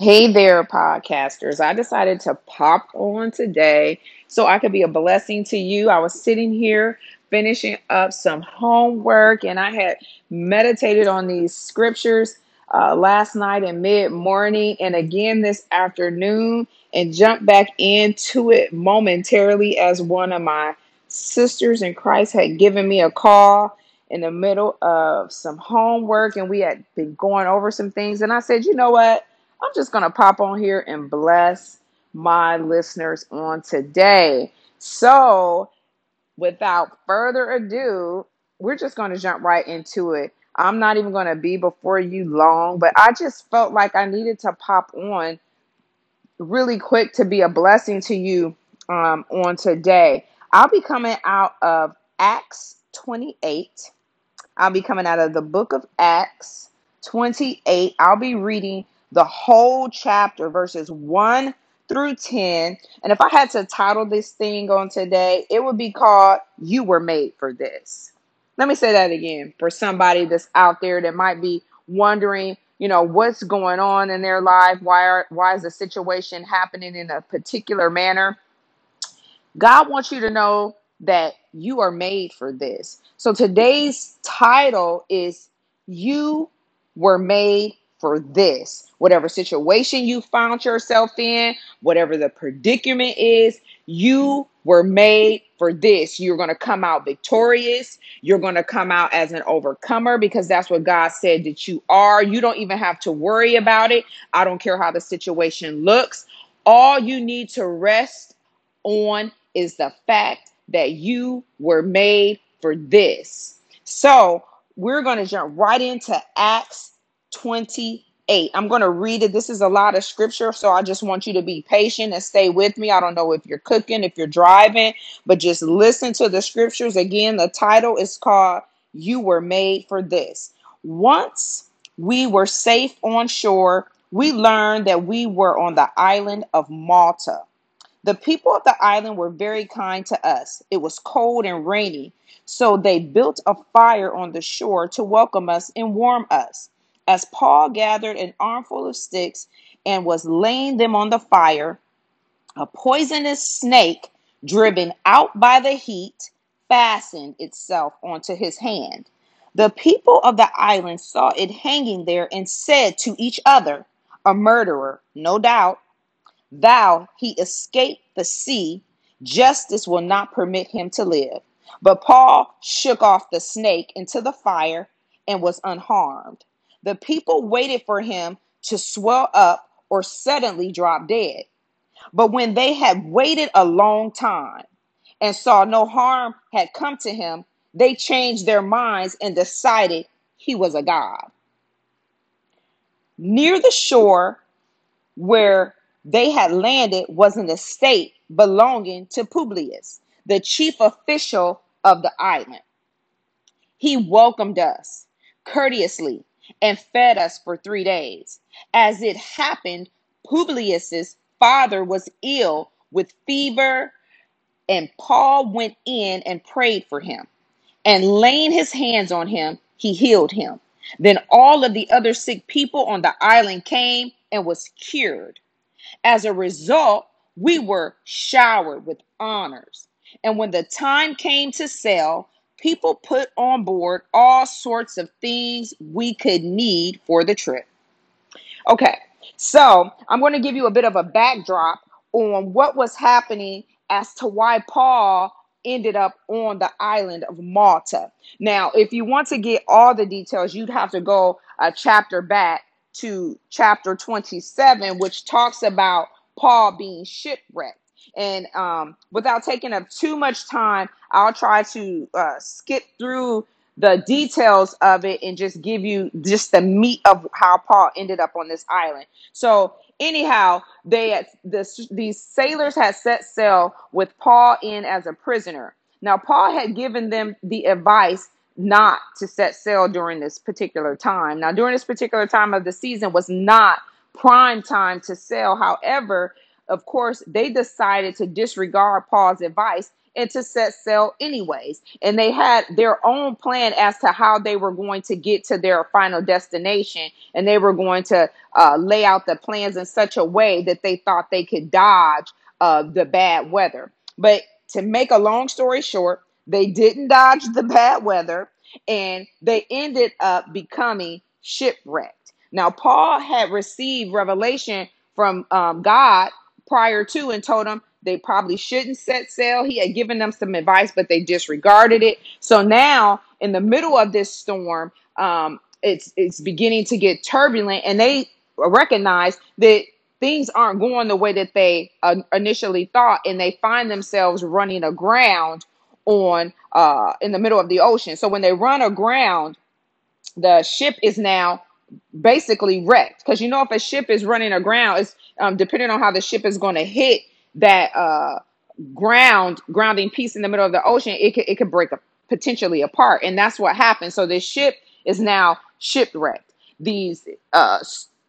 Hey there, podcasters. I decided to pop on today so I could be a blessing to you. I was sitting here finishing up some homework and I had meditated on these scriptures uh, last night and mid morning and again this afternoon and jumped back into it momentarily as one of my sisters in Christ had given me a call in the middle of some homework and we had been going over some things. And I said, you know what? I'm just going to pop on here and bless my listeners on today. So, without further ado, we're just going to jump right into it. I'm not even going to be before you long, but I just felt like I needed to pop on really quick to be a blessing to you um, on today. I'll be coming out of Acts 28. I'll be coming out of the book of Acts 28. I'll be reading the whole chapter, verses 1 through 10. And if I had to title this thing on today, it would be called You Were Made for This. Let me say that again for somebody that's out there that might be wondering, you know, what's going on in their life? Why are why is the situation happening in a particular manner? God wants you to know that you are made for this. So today's title is You Were Made for This. Whatever situation you found yourself in, whatever the predicament is, you were made for this. You're going to come out victorious. You're going to come out as an overcomer because that's what God said that you are. You don't even have to worry about it. I don't care how the situation looks. All you need to rest on is the fact that you were made for this. So we're going to jump right into Acts 28. I'm going to read it. This is a lot of scripture, so I just want you to be patient and stay with me. I don't know if you're cooking, if you're driving, but just listen to the scriptures. Again, the title is called You Were Made for This. Once we were safe on shore, we learned that we were on the island of Malta. The people of the island were very kind to us. It was cold and rainy, so they built a fire on the shore to welcome us and warm us. As Paul gathered an armful of sticks and was laying them on the fire, a poisonous snake, driven out by the heat, fastened itself onto his hand. The people of the island saw it hanging there and said to each other, A murderer, no doubt Thou he escaped the sea, justice will not permit him to live. But Paul shook off the snake into the fire and was unharmed. The people waited for him to swell up or suddenly drop dead. But when they had waited a long time and saw no harm had come to him, they changed their minds and decided he was a god. Near the shore where they had landed was an estate belonging to Publius, the chief official of the island. He welcomed us courteously and fed us for three days. As it happened, Publius's father was ill with fever, and Paul went in and prayed for him. And laying his hands on him, he healed him. Then all of the other sick people on the island came and was cured. As a result, we were showered with honors. And when the time came to sail, people put on board all sorts of things we could need for the trip. Okay, so I'm going to give you a bit of a backdrop on what was happening as to why Paul ended up on the island of Malta. Now, if you want to get all the details, you'd have to go a chapter back to chapter 27, which talks about Paul being shipwrecked. And um, without taking up too much time, I'll try to uh, skip through the details of it and just give you just the meat of how Paul ended up on this island. So, anyhow, they had, this, these sailors had set sail with Paul in as a prisoner. Now, Paul had given them the advice not to set sail during this particular time. Now, during this particular time of the season was not prime time to sail. However, of course, they decided to disregard Paul's advice and to set sail anyways. And they had their own plan as to how they were going to get to their final destination. And they were going to uh, lay out the plans in such a way that they thought they could dodge uh, the bad weather. But to make a long story short, they didn't dodge the bad weather and they ended up becoming shipwrecked. Now, Paul had received revelation from um, God prior to and told them they probably shouldn't set sail. He had given them some advice, but they disregarded it. So now, in the middle of this storm, um, it's it's beginning to get turbulent, and they recognize that things aren't going the way that they uh, initially thought, and they find themselves running aground on uh, in the middle of the ocean. So when they run aground, the ship is now basically wrecked because you know if a ship is running aground, it's um, depending on how the ship is going to hit that uh, ground grounding piece in the middle of the ocean, it could it could break potentially apart, and that's what happened. So this ship is now shipwrecked. These uh,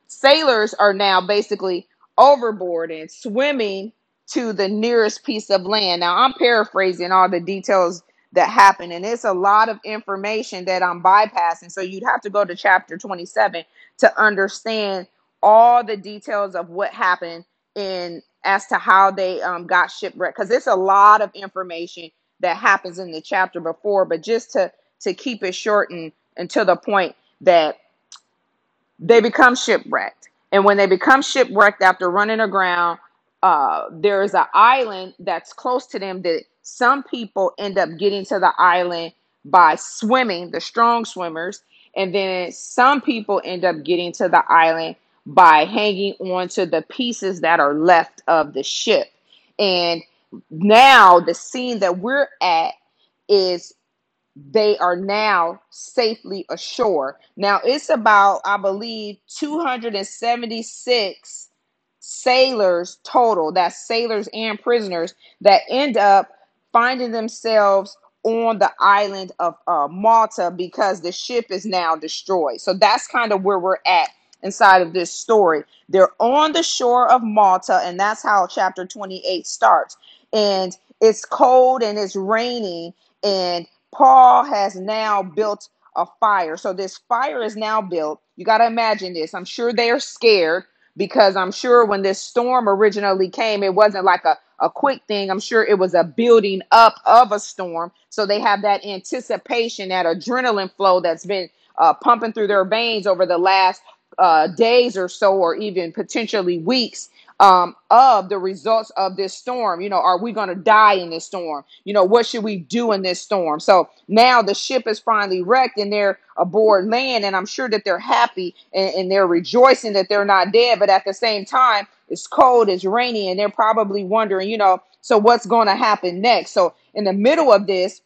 sailors are now basically overboard and swimming to the nearest piece of land. Now I'm paraphrasing all the details that happened. and it's a lot of information that I'm bypassing. So you'd have to go to chapter 27 to understand all the details of what happened in as to how they um, got shipwrecked because it's a lot of information that happens in the chapter before but just to to keep it short and, and to the point that they become shipwrecked and when they become shipwrecked after running aground uh, there is an island that's close to them that some people end up getting to the island by swimming the strong swimmers and then some people end up getting to the island by hanging on to the pieces that are left of the ship. And now the scene that we're at is they are now safely ashore. Now it's about, I believe, 276 sailors total, that's sailors and prisoners, that end up finding themselves on the island of uh, Malta because the ship is now destroyed. So that's kind of where we're at inside of this story. They're on the shore of Malta, and that's how chapter 28 starts. And it's cold and it's raining, and Paul has now built a fire. So this fire is now built. You got to imagine this. I'm sure they're scared because I'm sure when this storm originally came, it wasn't like a, a quick thing. I'm sure it was a building up of a storm. So they have that anticipation, that adrenaline flow that's been uh, pumping through their veins over the last uh, days or so, or even potentially weeks um, of the results of this storm. You know, are we going to die in this storm? You know, what should we do in this storm? So now the ship is finally wrecked and they're aboard land, and I'm sure that they're happy and, and they're rejoicing that they're not dead. But at the same time, it's cold, it's rainy, and they're probably wondering, you know, so what's going to happen next? So in the middle of this,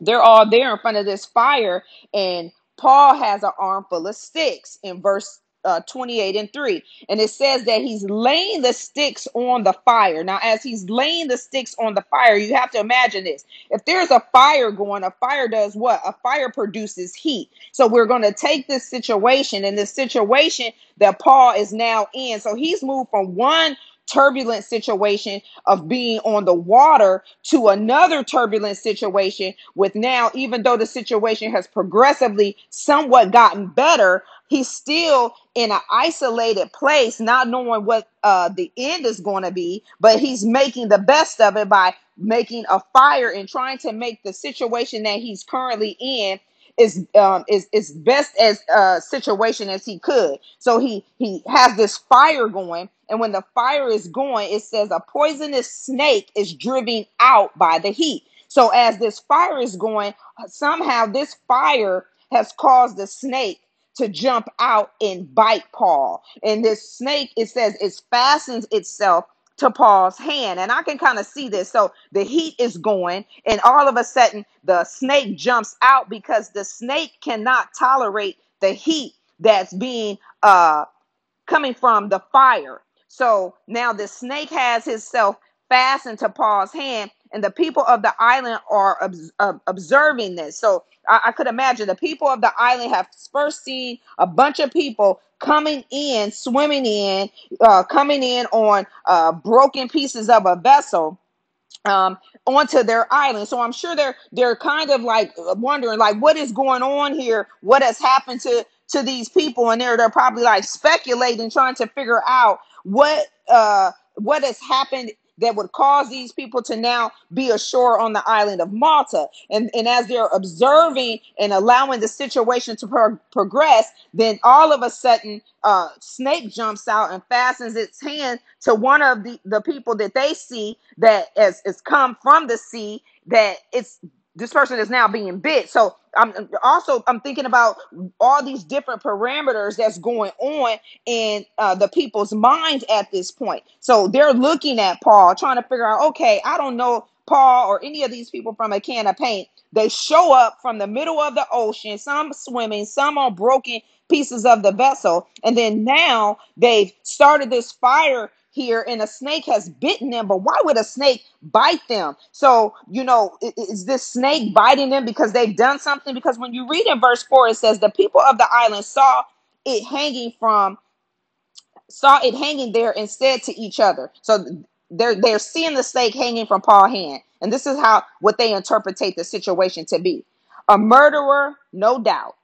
they're all there in front of this fire, and Paul has an armful of sticks in verse uh, 28 and 3. And it says that he's laying the sticks on the fire. Now, as he's laying the sticks on the fire, you have to imagine this. If there's a fire going, a fire does what? A fire produces heat. So we're going to take this situation and this situation that Paul is now in. So he's moved from one turbulent situation of being on the water to another turbulent situation with now even though the situation has progressively somewhat gotten better he's still in an isolated place not knowing what uh, the end is going to be but he's making the best of it by making a fire and trying to make the situation that he's currently in is um is is best as uh situation as he could. So he he has this fire going and when the fire is going it says a poisonous snake is driven out by the heat. So as this fire is going somehow this fire has caused the snake to jump out and bite paul. And this snake it says it fastens itself to Paul's hand. And I can kind of see this. So the heat is going, and all of a sudden the snake jumps out because the snake cannot tolerate the heat that's being uh coming from the fire. So now the snake has himself fastened to Paul's hand, and the people of the island are obs- uh, observing this. So I-, I could imagine the people of the island have first seen a bunch of people coming in, swimming in, uh, coming in on uh, broken pieces of a vessel um, onto their island. So I'm sure they're they're kind of like wondering like what is going on here? What has happened to to these people? And they're they're probably like speculating, trying to figure out what uh what has happened that would cause these people to now be ashore on the island of Malta. And, and as they're observing and allowing the situation to pro- progress, then all of a sudden, uh, snake jumps out and fastens its hand to one of the, the people that they see that has, has come from the sea that it's this person is now being bit. So I'm also I'm thinking about all these different parameters that's going on in uh, the people's minds at this point. So they're looking at Paul, trying to figure out, okay, I don't know Paul or any of these people from a can of paint. They show up from the middle of the ocean, some swimming, some on broken pieces of the vessel, and then now they've started this fire here and a snake has bitten them but why would a snake bite them? So you know is this snake biting them because they've done something? Because when you read in verse 4 it says the people of the island saw it hanging from saw it hanging there and said to each other. So they're they're seeing the snake hanging from paul's hand and this is how what they interpretate the situation to be. A murderer no doubt.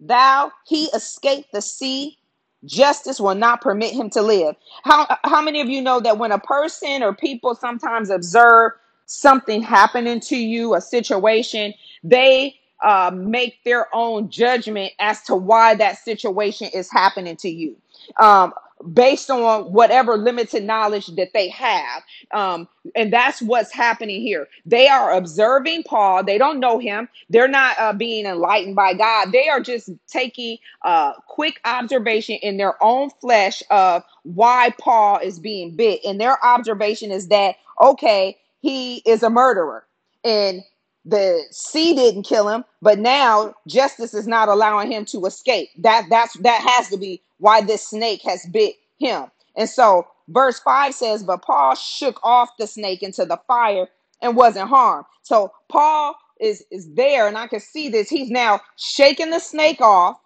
Thou he escaped the sea justice will not permit him to live. How how many of you know that when a person or people sometimes observe something happening to you a situation they uh, make their own judgment as to why that situation is happening to you? Um, based on whatever limited knowledge that they have um, and that's what's happening here. They are observing Paul. They don't know him. They're not uh, being enlightened by God. They are just taking uh, quick observation in their own flesh of why Paul is being bit. And their observation is that, okay, he is a murderer. And the sea didn't kill him, but now justice is not allowing him to escape. That that's that has to be why this snake has bit him. And so verse 5 says, But Paul shook off the snake into the fire and wasn't harmed. So Paul is, is there, and I can see this. He's now shaking the snake off,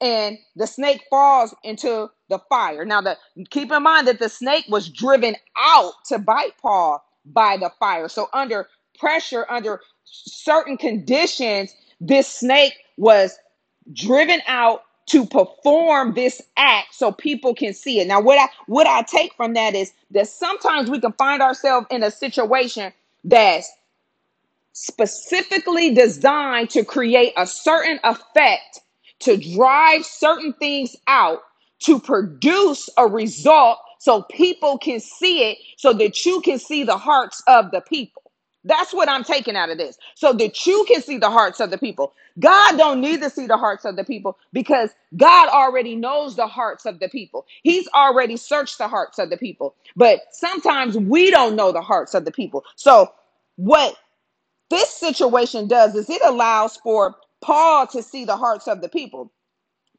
and the snake falls into the fire. Now, the keep in mind that the snake was driven out to bite Paul by the fire. So under pressure, under certain conditions, this snake was driven out to perform this act so people can see it. Now, what I what I take from that is that sometimes we can find ourselves in a situation that's specifically designed to create a certain effect, to drive certain things out, to produce a result so people can see it, so that you can see the hearts of the people. That's what I'm taking out of this. So that you can see the hearts of the people. God don't need to see the hearts of the people because God already knows the hearts of the people. He's already searched the hearts of the people. But sometimes we don't know the hearts of the people. So what this situation does is it allows for Paul to see the hearts of the people.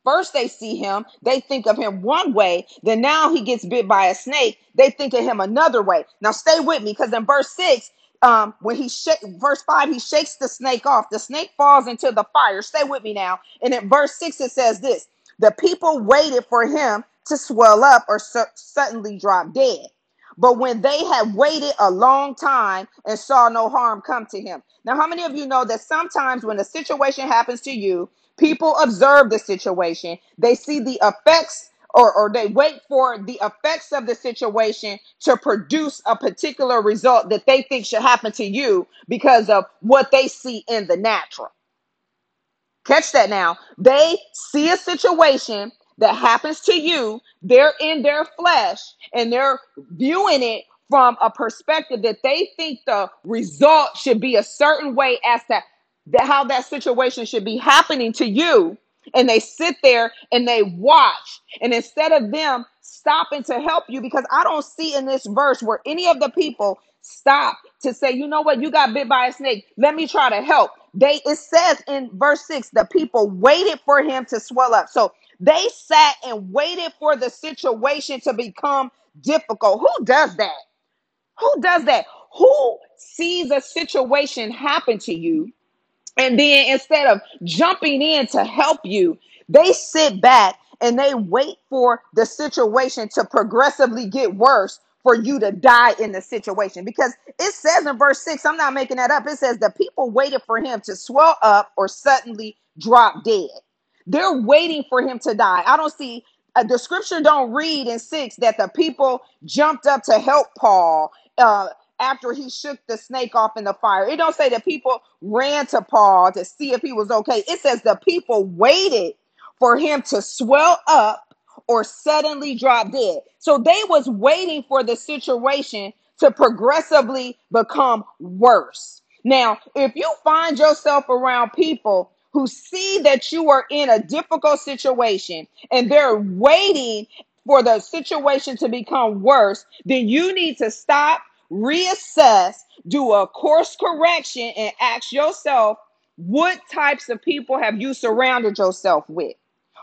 First, they see him, they think of him one way. Then, now he gets bit by a snake, they think of him another way. Now, stay with me because in verse 6, um, when he shake verse 5, he shakes the snake off. The snake falls into the fire. Stay with me now. And in verse 6, it says this the people waited for him to swell up or su- suddenly drop dead. But when they had waited a long time and saw no harm come to him. Now, how many of you know that sometimes when a situation happens to you, people observe the situation, they see the effects or, or they wait for the effects of the situation to produce a particular result that they think should happen to you because of what they see in the natural. Catch that now. They see a situation that happens to you, they're in their flesh, and they're viewing it from a perspective that they think the result should be a certain way as to how that situation should be happening to you. And they sit there and they watch. And instead of them stopping to help you, because I don't see in this verse where any of the people stop to say, you know what, you got bit by a snake. Let me try to help. They it says in verse 6, the people waited for him to swell up. So they sat and waited for the situation to become difficult. Who does that? Who does that? Who sees a situation happen to you and then instead of jumping in to help you, they sit back and they wait for the situation to progressively get worse for you to die in the situation. Because it says in verse 6 i'm not making that up. It says the people waited for him to swell up or suddenly drop dead. They're waiting for him to die. I don't see uh, the scripture don't read in 6 that the people jumped up to help paul uh, after he shook the snake off in the fire it don't say that people ran to paul to see if he was okay it says the people waited for him to swell up or suddenly drop dead. So they was waiting for the situation to progressively become worse. Now, if you find yourself around people who see that you are in a difficult situation and they're waiting for the situation to become worse, then you need to stop, reassess, do a course correction, and ask yourself what types of people have you surrounded yourself with?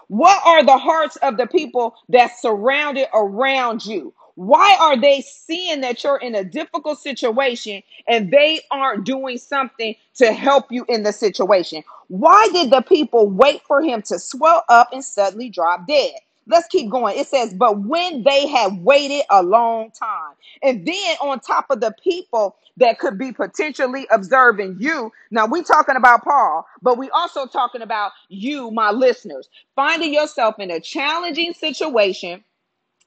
What are the hearts of the people that surrounded around you? Why are they seeing that you're in a difficult situation and they aren't doing something to help you in the situation? Why did the people wait for him to swell up and suddenly drop dead? Let's keep going. It says, but when they had waited a long time, and then on top of the people that could be potentially observing you, now we talking about Paul, but we also talking about you, my listeners finding yourself in a challenging situation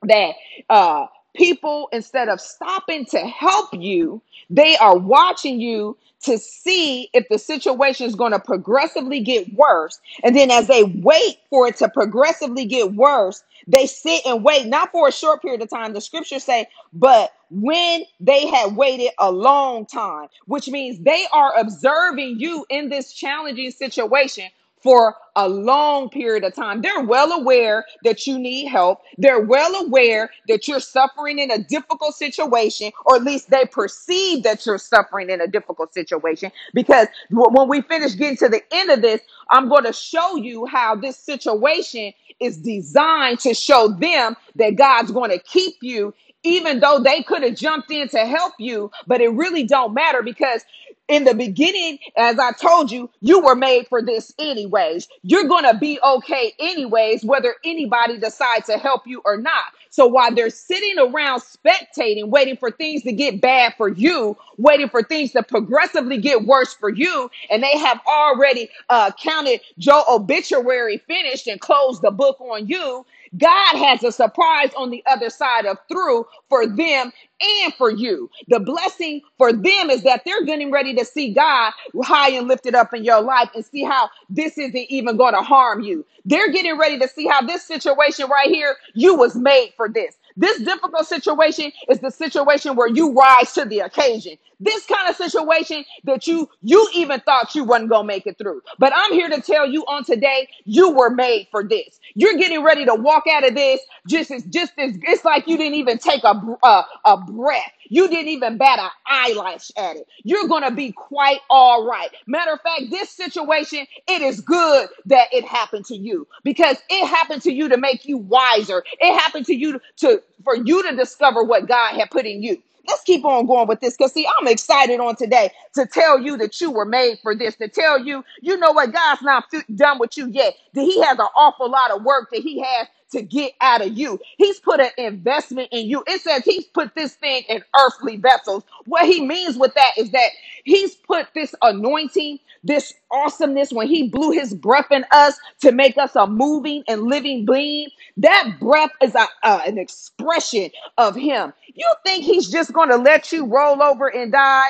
that uh people instead of stopping to help you they are watching you to see if the situation is going to progressively get worse. And then as they wait for it to progressively get worse they sit and wait not for a short period of time. The scriptures say but when they had waited a long time which means they are observing you in this challenging situation for a long period of time. They're well aware that you need help. They're well aware that you're suffering in a difficult situation, or at least they perceive that you're suffering in a difficult situation. Because w- when we finish getting to the end of this, I'm going to show you how this situation is designed to show them that God's going to keep you even though they could have jumped in to help you but it really don't matter because in the beginning, as I told you, you were made for this anyways. You're going to be okay anyways, whether anybody decides to help you or not. So while they're sitting around spectating, waiting for things to get bad for you, waiting for things to progressively get worse for you, and they have already uh, counted Joe obituary finished and closed the book on you, God has a surprise on the other side of through for them and for you. The blessing for them is that they're getting ready to see God high and lifted up in your life and see how this isn't even going to harm you. They're getting ready to see how this situation right here, you was made for this. This difficult situation is the situation where you rise to the occasion. This kind of situation that you you even thought you wasn't gonna make it through. But I'm here to tell you on today, you were made for this. You're getting ready to walk out of this just as just as it's like you didn't even take a a, a breath. You didn't even bat an eyelash at it. You're gonna be quite all right. Matter of fact, this situation it is good that it happened to you because it happened to you to make you wiser. It happened to you to for you to discover what God had put in you. Let's keep on going with this because, see, I'm excited on today to tell you that you were made for this, to tell you, you know what, God's not done with you yet, that He has an awful lot of work that He has to get out of you. He's put an investment in you. It says He's put this thing in earthly vessels. What He means with that is that He's put this anointing, this awesomeness, when He blew His breath in us to make us a moving and living being. That breath is a, uh, an expression of Him. You think He's just going to let you roll over and die?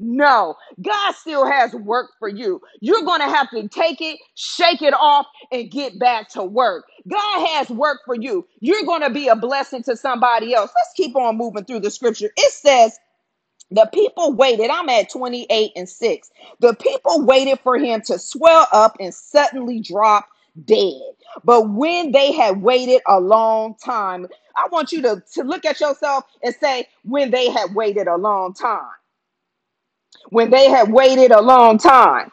No, God still has work for you. You're going to have to take it, shake it off, and get back to work. God has work for you. You're going to be a blessing to somebody else. Let's keep on moving through the scripture. It says, the people waited. I'm at 28 and 6. The people waited for him to swell up and suddenly drop dead. But when they had waited a long time, I want you to, to look at yourself and say, when they had waited a long time. When they had waited a long time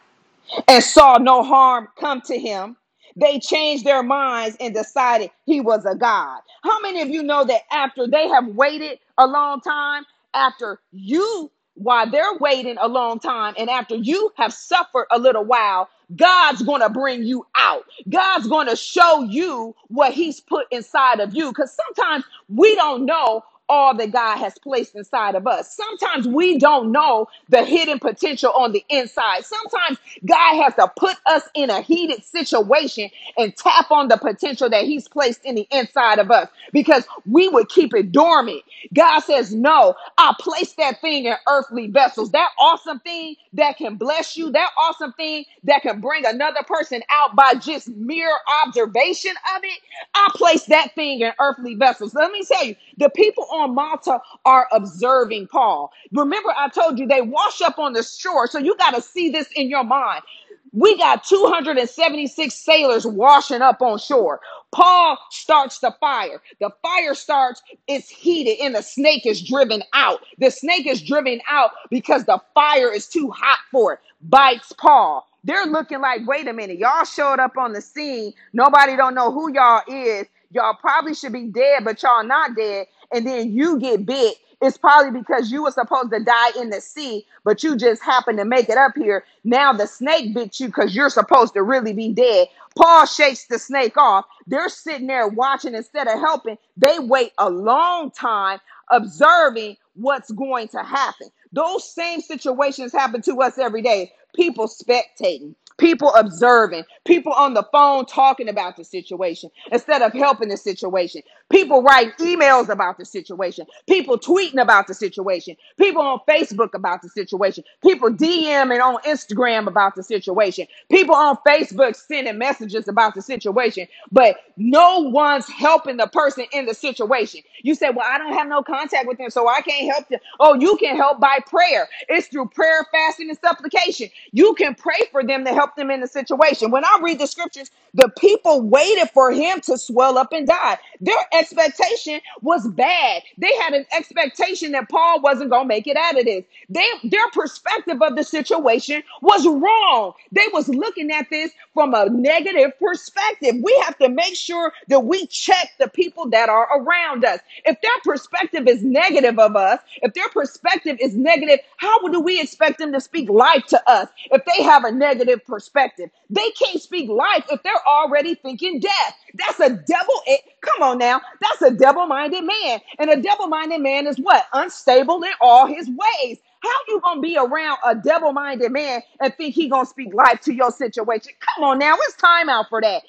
and saw no harm come to him, they changed their minds and decided he was a god. How many of you know that after they have waited a long time, after you, while they're waiting a long time, and after you have suffered a little while, God's going to bring you out. God's going to show you what he's put inside of you. Because sometimes we don't know all that God has placed inside of us. Sometimes we don't know the hidden potential on the inside. Sometimes God has to put us in a heated situation and tap on the potential that He's placed in the inside of us because we would keep it dormant. God says, No, I place that thing in earthly vessels. That awesome thing that can bless you, that awesome thing that can bring another person out by just mere observation of it. I place that thing in earthly vessels. Let me tell you, the people on Malta are observing Paul. Remember, I told you they wash up on the shore. So you got to see this in your mind. We got 276 sailors washing up on shore. Paul starts the fire. The fire starts, it's heated, and the snake is driven out. The snake is driven out because the fire is too hot for it. Bites Paul. They're looking like, wait a minute, y'all showed up on the scene. Nobody don't know who y'all is. Y'all probably should be dead, but y'all not dead. And then you get bit it's probably because you were supposed to die in the sea, but you just happened to make it up here. Now the snake bit you because you're supposed to really be dead. Paul shakes the snake off. They're sitting there watching instead of helping. They wait a long time observing what's going to happen. Those same situations happen to us every day. People spectating, people observing, people on the phone talking about the situation instead of helping the situation. People write emails about the situation, people tweeting about the situation, people on Facebook about the situation, people DMing on Instagram about the situation, people on Facebook sending messages about the situation, but no one's helping the person in the situation. You say, Well, I don't have no contact with them, so I can't help them. Oh, you can help by prayer. It's through prayer, fasting, and supplication. You can pray for them to help them in the situation. When I read the scriptures, the people waited for him to swell up and die. Their expectation was bad. They had an expectation that Paul wasn't going to make it out of this. They, their perspective of the situation was wrong. They was looking at this from a negative perspective. We have to make sure that we check the people that are around us. If their perspective is negative of us, if their perspective is negative, how do we expect them to speak life to us if they have a negative perspective? They can't speak life if they're already thinking death. That's a devil. It, come on now. That's a devil minded man. And a devil minded man is what? Unstable in all his ways. How you gonna be around a devil-minded man and think he gonna speak life to your situation? Come on now, it's time out for that.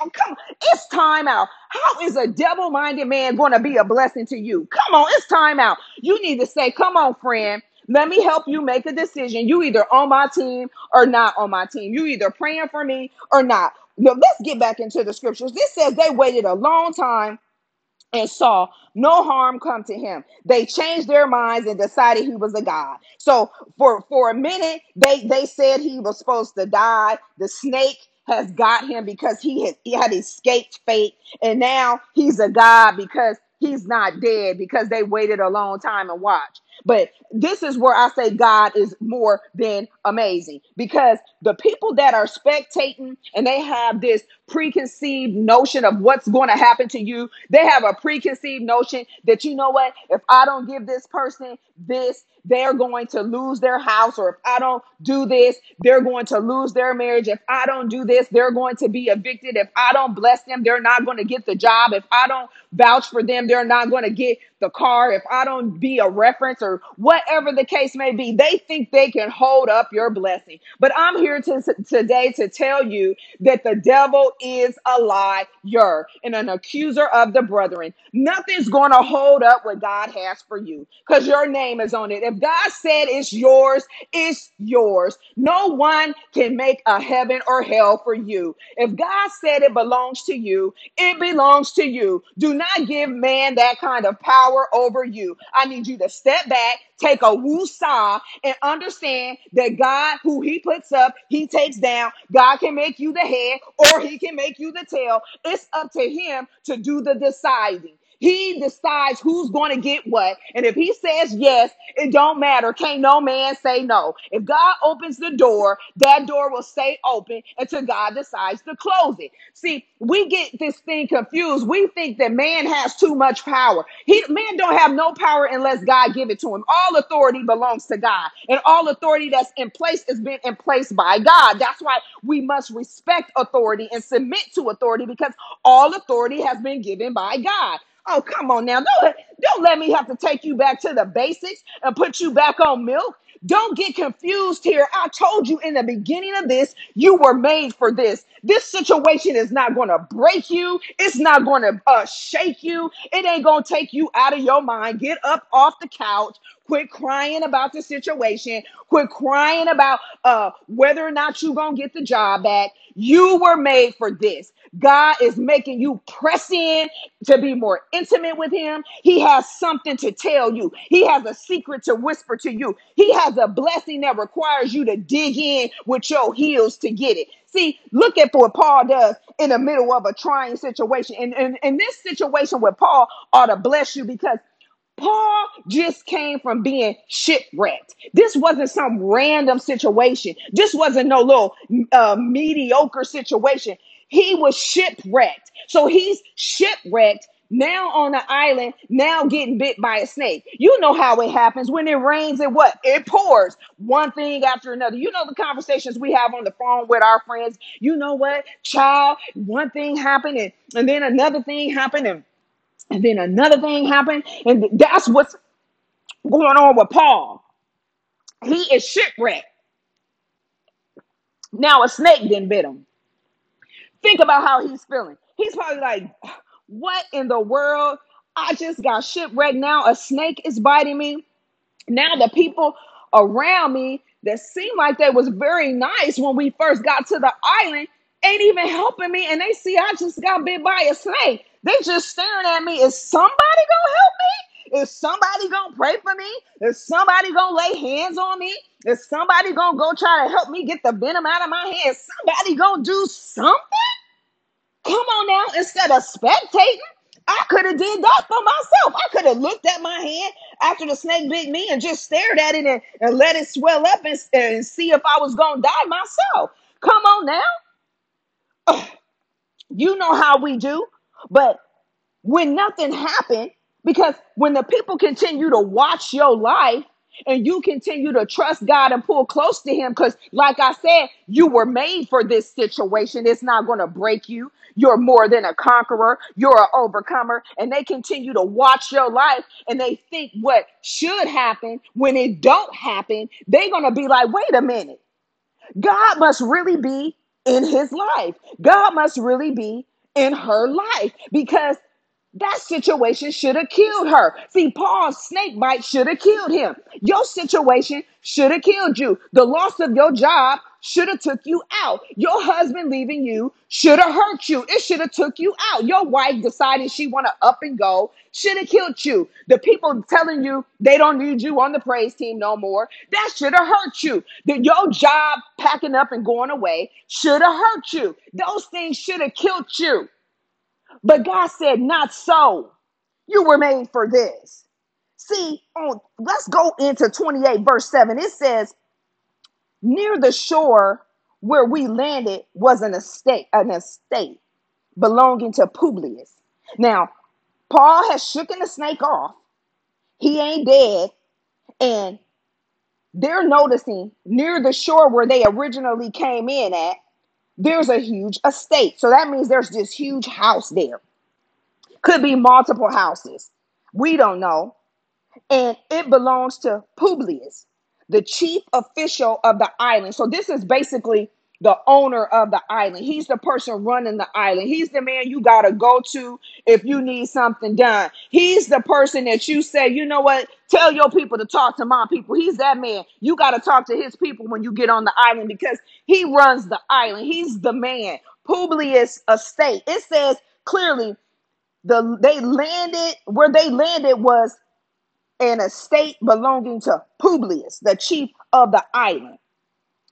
Come on, it's time out. How is a devil-minded man gonna be a blessing to you? Come on, it's time out. You need to say, "Come on, friend." Let me help you make a decision. You either on my team or not on my team. You either praying for me or not. Now, let's get back into the scriptures. This says they waited a long time and saw no harm come to him. They changed their minds and decided he was a god. So for for a minute, they they said he was supposed to die. The snake has got him because he had he had escaped fate, and now he's a god because he's not dead because they waited a long time and watched. But this is where I say God is more than amazing because the people that are spectating and they have this preconceived notion of what's going to happen to you, they have a preconceived notion that you know what, if I don't give this person this, they're going to lose their house, or if I don't do this, they're going to lose their marriage. If I don't do this, they're going to be evicted. If I don't bless them, they're not going to get the job. If I don't vouch for them, they're not going to get the car. If I don't be a reference whatever the case may be, they think they can hold up your blessing. But I'm here to, today to tell you that the devil is a liar and an accuser of the brethren. Nothing's going to hold up what God has for you because your name is on it. If God said it's yours, it's yours. No one can make a heaven or hell for you. If God said it belongs to you, it belongs to you. Do not give man that kind of power over you. I need you to step back, take a woo-saw, and understand that God, who he puts up, he takes down. God can make you the head or he can make you the tail. It's up to him to do the deciding. He decides who's going to get what. And if he says yes, it don't matter. Can't no man say no. If God opens the door, that door will stay open until God decides to close it. See, we get this thing confused. We think that man has too much power. He man don't have no power unless God give it to him. All authority belongs to God. And all authority that's in place has been in place by God. That's why we must respect authority and submit to authority because all authority has been given by God. Oh, come on now. No, Don't let me have to take you back to the basics and put you back on milk. Don't get confused here. I told you in the beginning of this, you were made for this. This situation is not going to break you. It's not going to uh, shake you. It ain't going to take you out of your mind. Get up off the couch. Quit crying about the situation. Quit crying about uh, whether or not you're going to get the job back. You were made for this. God is making you press in to be more intimate with Him. He has something to tell you, He has a secret to whisper to you. He has a blessing that requires you to dig in with your heels to get it. See, look at what Paul does in the middle of a trying situation. And, in, and this situation with Paul ought to bless you because Paul just came from being shipwrecked. This wasn't some random situation. This wasn't no little uh, mediocre situation. He was shipwrecked. So he's shipwrecked now on the island, now getting bit by a snake. You know how it happens when it rains and what? It pours one thing after another. You know the conversations we have on the phone with our friends. You know what, child, one thing happened and, and then another thing happened and and then another thing happened, and that's what's going on with Paul. He is shipwrecked. Now a snake didn't bit him. Think about how he's feeling. He's probably like, What in the world? I just got shipwrecked. Now a snake is biting me. Now the people around me that seemed like they was very nice when we first got to the island ain't even helping me. And they see I just got bit by a snake. They just staring at me. Is somebody gonna help me? Is somebody gonna pray for me? Is somebody gonna lay hands on me? Is somebody gonna go try to help me get the venom out of my hand? Somebody gonna do something? Come on now, instead of spectating, I could have did that for myself. I could have looked at my hand after the snake bit me and just stared at it and, and let it swell up and, and see if I was gonna die myself. Come on now. Ugh, you know how we do. But when nothing happened, because when the people continue to watch your life and you continue to trust God and pull close to Him, because, like I said, you were made for this situation. It's not going to break you. You're more than a conqueror, you're an overcomer. And they continue to watch your life and they think what should happen when it don't happen, they're going to be like, wait a minute. God must really be in his life. God must really be in her life because that situation should have killed her. See, Paul's snake bite should have killed him. Your situation should have killed you. The loss of your job should have took you out. Your husband leaving you should have hurt you. It should have took you out. Your wife deciding she want to up and go should have killed you. The people telling you they don't need you on the praise team no more. That should have hurt you. That your job packing up and going away should have hurt you. Those things should have killed you. But God said, Not so. You were made for this. See, on, let's go into 28, verse 7. It says, Near the shore where we landed was an estate, an estate belonging to Publius. Now, Paul has shooken the snake off. He ain't dead. And they're noticing near the shore where they originally came in at, there's a huge estate. So that means there's this huge house there. Could be multiple houses. We don't know. And it belongs to Publius, the chief official of the island. So this is basically the owner of the island. He's the person running the island. He's the man you got to go to if you need something done. He's the person that you say, you know what, tell your people to talk to my people. He's that man. You got to talk to his people when you get on the island because he runs the island. He's the man. Publius estate. It says clearly the they landed where they landed was an estate belonging to Publius, the chief of the island.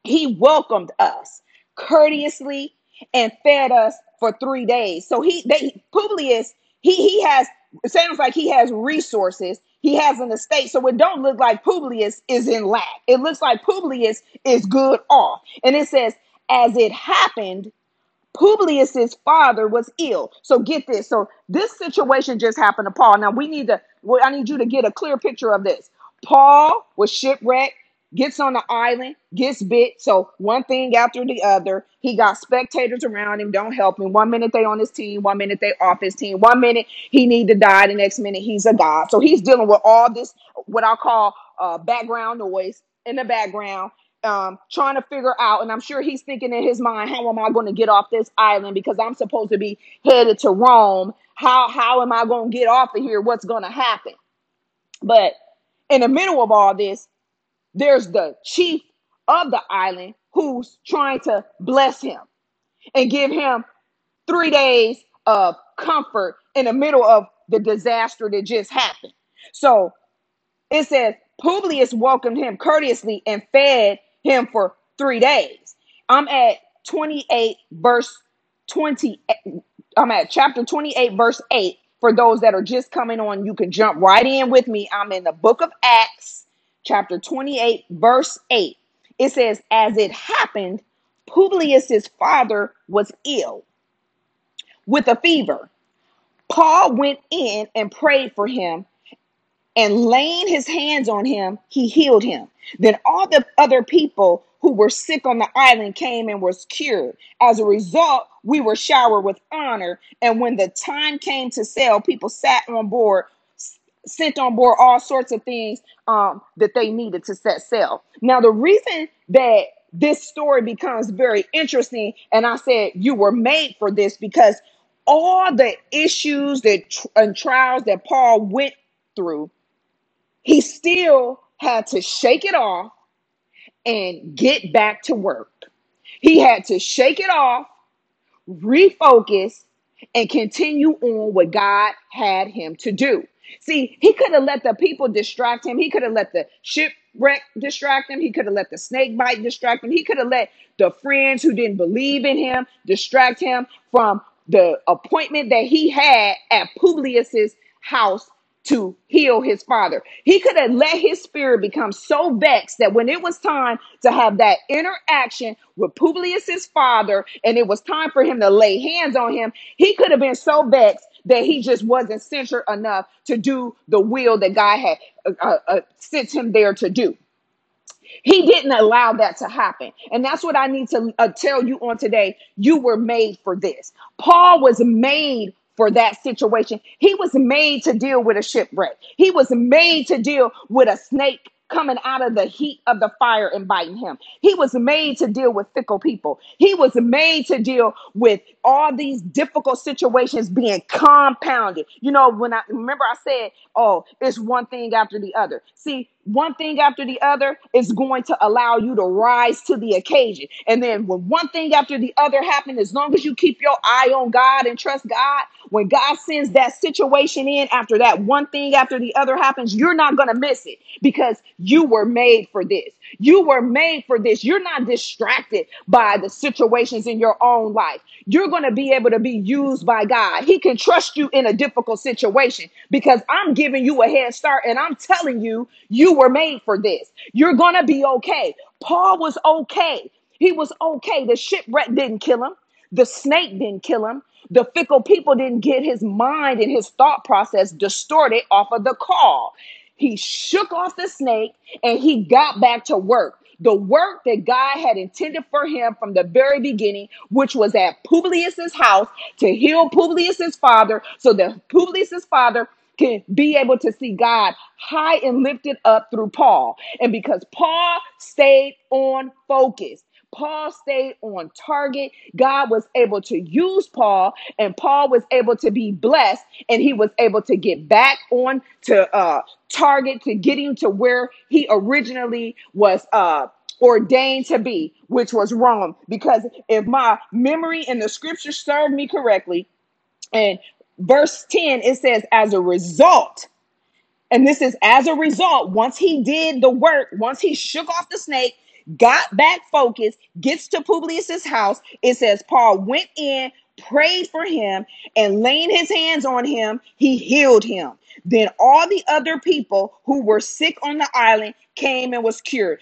He welcomed us courteously and fed us for three days. So he they Publius, he he has sounds like he has resources. He has an estate. So it don't look like Publius is in lack. It looks like Publius is good off. And it says, as it happened, Publius's father was ill. So get this. So this situation just happened to Paul. Now we need to. I need you to get a clear picture of this. Paul was shipwrecked. Gets on the island, gets bit. So one thing after the other. He got spectators around him, don't help him. One minute they on his team, one minute they off his team. One minute he need to die, the next minute he's a god. So he's dealing with all this, what I call uh, background noise in the background um, trying to figure out, and I'm sure he's thinking in his mind, how am I going to get off this island because I'm supposed to be headed to Rome? How how am I going to get off of here? What's going to happen? But in the middle of all this, there's the chief of the island who's trying to bless him and give him three days of comfort in the middle of the disaster that just happened. So it says Publius welcomed him courteously and fed him for three days. I'm at 28 verse 20. I'm at chapter 28 verse 8. For those that are just coming on, you can jump right in with me. I'm in the book of Acts, chapter 28 verse 8. It says, As it happened, Publius's father was ill with a fever. Paul went in and prayed for him and laying his hands on him, he healed him. Then all the other people who were sick on the island came and was cured. As a result, we were showered with honor. And when the time came to sail, people sat on board, sent on board all sorts of things um, that they needed to set sail. Now, the reason that this story becomes very interesting, and I said you were made for this because all the issues that and trials that Paul went through he still had to shake it off and get back to work. He had to shake it off, refocus, and continue on what God had him to do. See, he could have let the people distract him. He could have let the shipwreck distract him. He could have let the snake bite distract him. He could have let the friends who didn't believe in him distract him from the appointment that he had at Publius's house to heal his father. He could have let his spirit become so vexed that when it was time to have that interaction with Publius's father and it was time for him to lay hands on him, he could have been so vexed that he just wasn't centered enough to do the will that God had uh, uh, uh, sent him there to do. He didn't allow that to happen. And that's what I need to uh, tell you on today. You were made for this. Paul was made for that situation. He was made to deal with a shipwreck. He was made to deal with a snake coming out of the heat of the fire and biting him. He was made to deal with fickle people. He was made to deal with all these difficult situations being compounded. You know, when I remember I said, oh, it's one thing after the other. See, one thing after the other is going to allow you to rise to the occasion. And then when one thing after the other happens, as long as you keep your eye on God and trust God, when God sends that situation in after that one thing after the other happens, you're not going to miss it because you were made for this. You were made for this. You're not distracted by the situations in your own life. You're going to be able to be used by God. He can trust you in a difficult situation because I'm giving you a head start and I'm telling you, you were made for this. You're going to be okay. Paul was okay. He was okay. The shipwreck didn't kill him. The snake didn't kill him. The fickle people didn't get his mind and his thought process distorted off of the call. He shook off the snake and he got back to work. The work that God had intended for him from the very beginning, which was at Publius's house to heal Publius's father, so that Publius's father can be able to see God high and lifted up through Paul. And because Paul stayed on focus, Paul stayed on target. God was able to use Paul, and Paul was able to be blessed, and he was able to get back on to uh, target to getting to where he originally was uh, ordained to be, which was Rome. Because if my memory and the scripture serve me correctly, and verse 10, it says, as a result, and this is as a result, once he did the work, once he shook off the snake, got back focused, gets to Publius's house, it says Paul went in, prayed for him, and laying his hands on him, he healed him. Then all the other people who were sick on the island came and was cured.